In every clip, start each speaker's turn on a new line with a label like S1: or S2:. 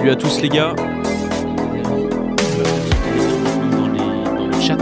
S1: Salut à tous les gars. Dans, les- le chat.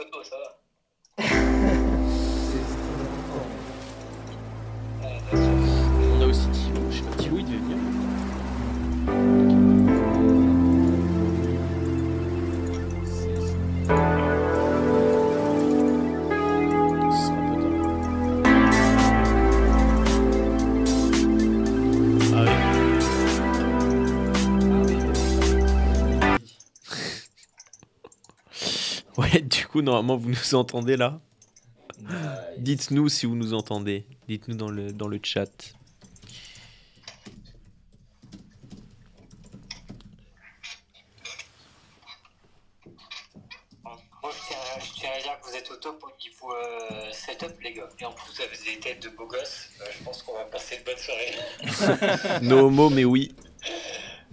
S2: Photo, ça va.
S1: On a aussi Thilo, je sais pas, Thilo il devait venir. Coup, normalement, vous nous entendez là Dites-nous si vous nous entendez. Dites-nous dans le, dans le chat.
S2: Moi, je tiens, je tiens à dire que vous êtes au top au niveau euh, setup, les gars. Et en plus, vous avez des têtes de beaux gosses. Euh, je pense qu'on va passer une bonne soirée.
S1: No homo, mais oui.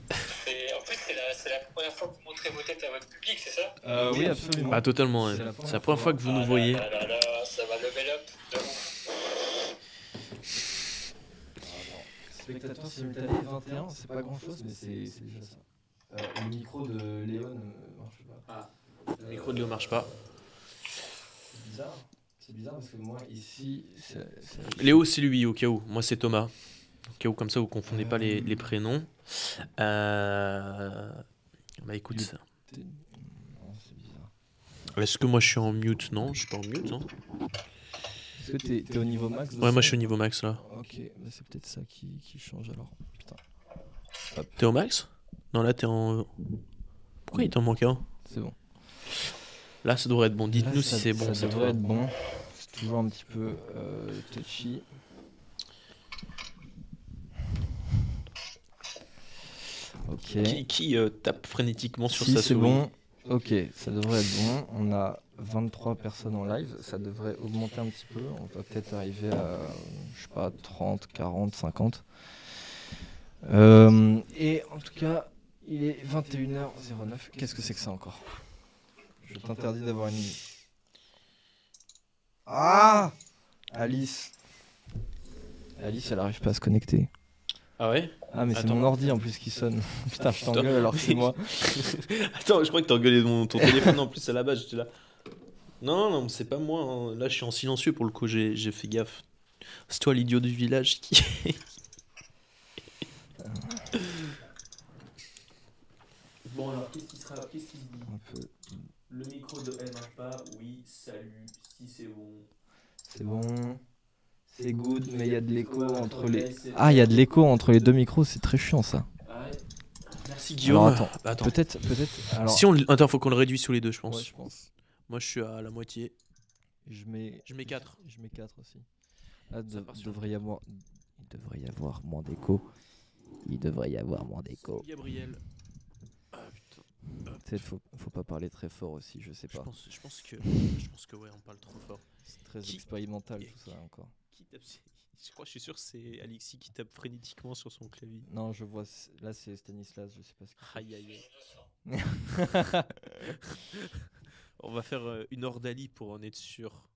S2: En plus, c'est la, c'est la première fois que vos têtes à votre public, c'est ça
S3: Euh, oui, absolument.
S1: Ah, totalement. ouais.
S3: C'est la
S1: C'est la première fois que vous nous voyez.
S2: Ah là là, ça va level up de ouf.
S3: Spectateurs simultanés 21, c'est pas grand chose, mais c'est c'est déjà ça. Euh, le micro de Léon euh, marche pas.
S1: Le micro de Léo marche pas.
S3: C'est bizarre. C'est bizarre parce que moi ici. c'est- c'est-
S1: Léo, c'est lui, au cas où. Moi, c'est Thomas. Au cas où, comme ça, vous confondez pas les, les prénoms. Euh... Bah écoute,
S3: t'es- Non, c'est bizarre.
S1: est-ce que moi je suis en mute? Non, je suis pas en mute. hein.
S3: Est-ce que t'es au niveau max
S1: Ouais, moi je suis au niveau max là.
S3: Ok, bah c'est peut-être ça qui, qui change alors. Putain.
S1: T'es au max? Non, là t'es en. Pourquoi il t'en manque un?
S3: C'est bon.
S1: Là, ça devrait être bon. Dites-nous si
S3: ça-
S1: c'est bon.
S3: Ça
S1: cette
S3: devrait être bon. C'est toujours un petit peu euh, touchy.
S1: Qui, qui, euh, tape frénétiquement sur sa
S3: bon, ok, ça devrait être bon. On a 23 personnes en live, ça devrait augmenter un petit peu. On va peut-être arriver à, je sais pas, 30, 40, 50. Euh, et en tout cas, il est 21h09. Qu'est-ce que c'est que ça encore? Je t'interdis d'avoir une. Ah Alice Alice, elle arrive pas à se connecter.
S1: Ah ouais
S3: Ah, mais c'est
S1: Attends.
S3: mon ordi en plus qui sonne. Putain, je t'engueule alors que c'est moi.
S1: Attends, je crois que t'as engueulé mon, ton téléphone en plus à la base, j'étais là. Non, non, c'est pas moi. hein. Là, je suis en silencieux pour le coup, j'ai j'ai fait gaffe. C'est toi l'idiot du village qui. bon, alors, qu'est-ce qui sera. Qu'est-ce qui se dit
S3: Un peu.
S1: Le micro de elle marche pas Oui, salut, si c'est bon.
S3: C'est bon. C'est good, mais il y a de l'écho entre les. Ah, il y a de l'écho entre les deux micros, c'est très chiant ça.
S1: Merci Guillaume.
S3: Alors, attends,
S1: Bah, attends.
S3: Peut-être, peut-être. Alors,
S1: Si on... le- Attends, faut qu'on le réduise sous les deux, je pense.
S3: Ouais, je pense.
S1: Moi, je suis à la moitié.
S3: Je mets.
S1: Je mets quatre.
S3: Je mets 4 aussi. Ah, de-
S1: Ça part sur
S3: devrait y avoir... Il devrait y avoir moins d'écho. Il devrait y avoir moins d'écho.
S1: Gabriel. Ah
S3: sais, faut, faut pas parler très fort aussi, je sais
S1: Je
S3: pas.
S1: pense, je pense que, je pense que ouais, on parle trop fort.
S3: C'est très
S1: Qui-
S3: expérimental tout ça encore.
S1: Qui tape Je crois, je suis sûr, que c'est Alexis qui tape frénétiquement sur son clavier.
S3: Non, je vois, là c'est Stanislas, je sais pas ce qu'il.
S1: Aïe aïe aïe. On va faire euh, une ordalie pour en être sûr.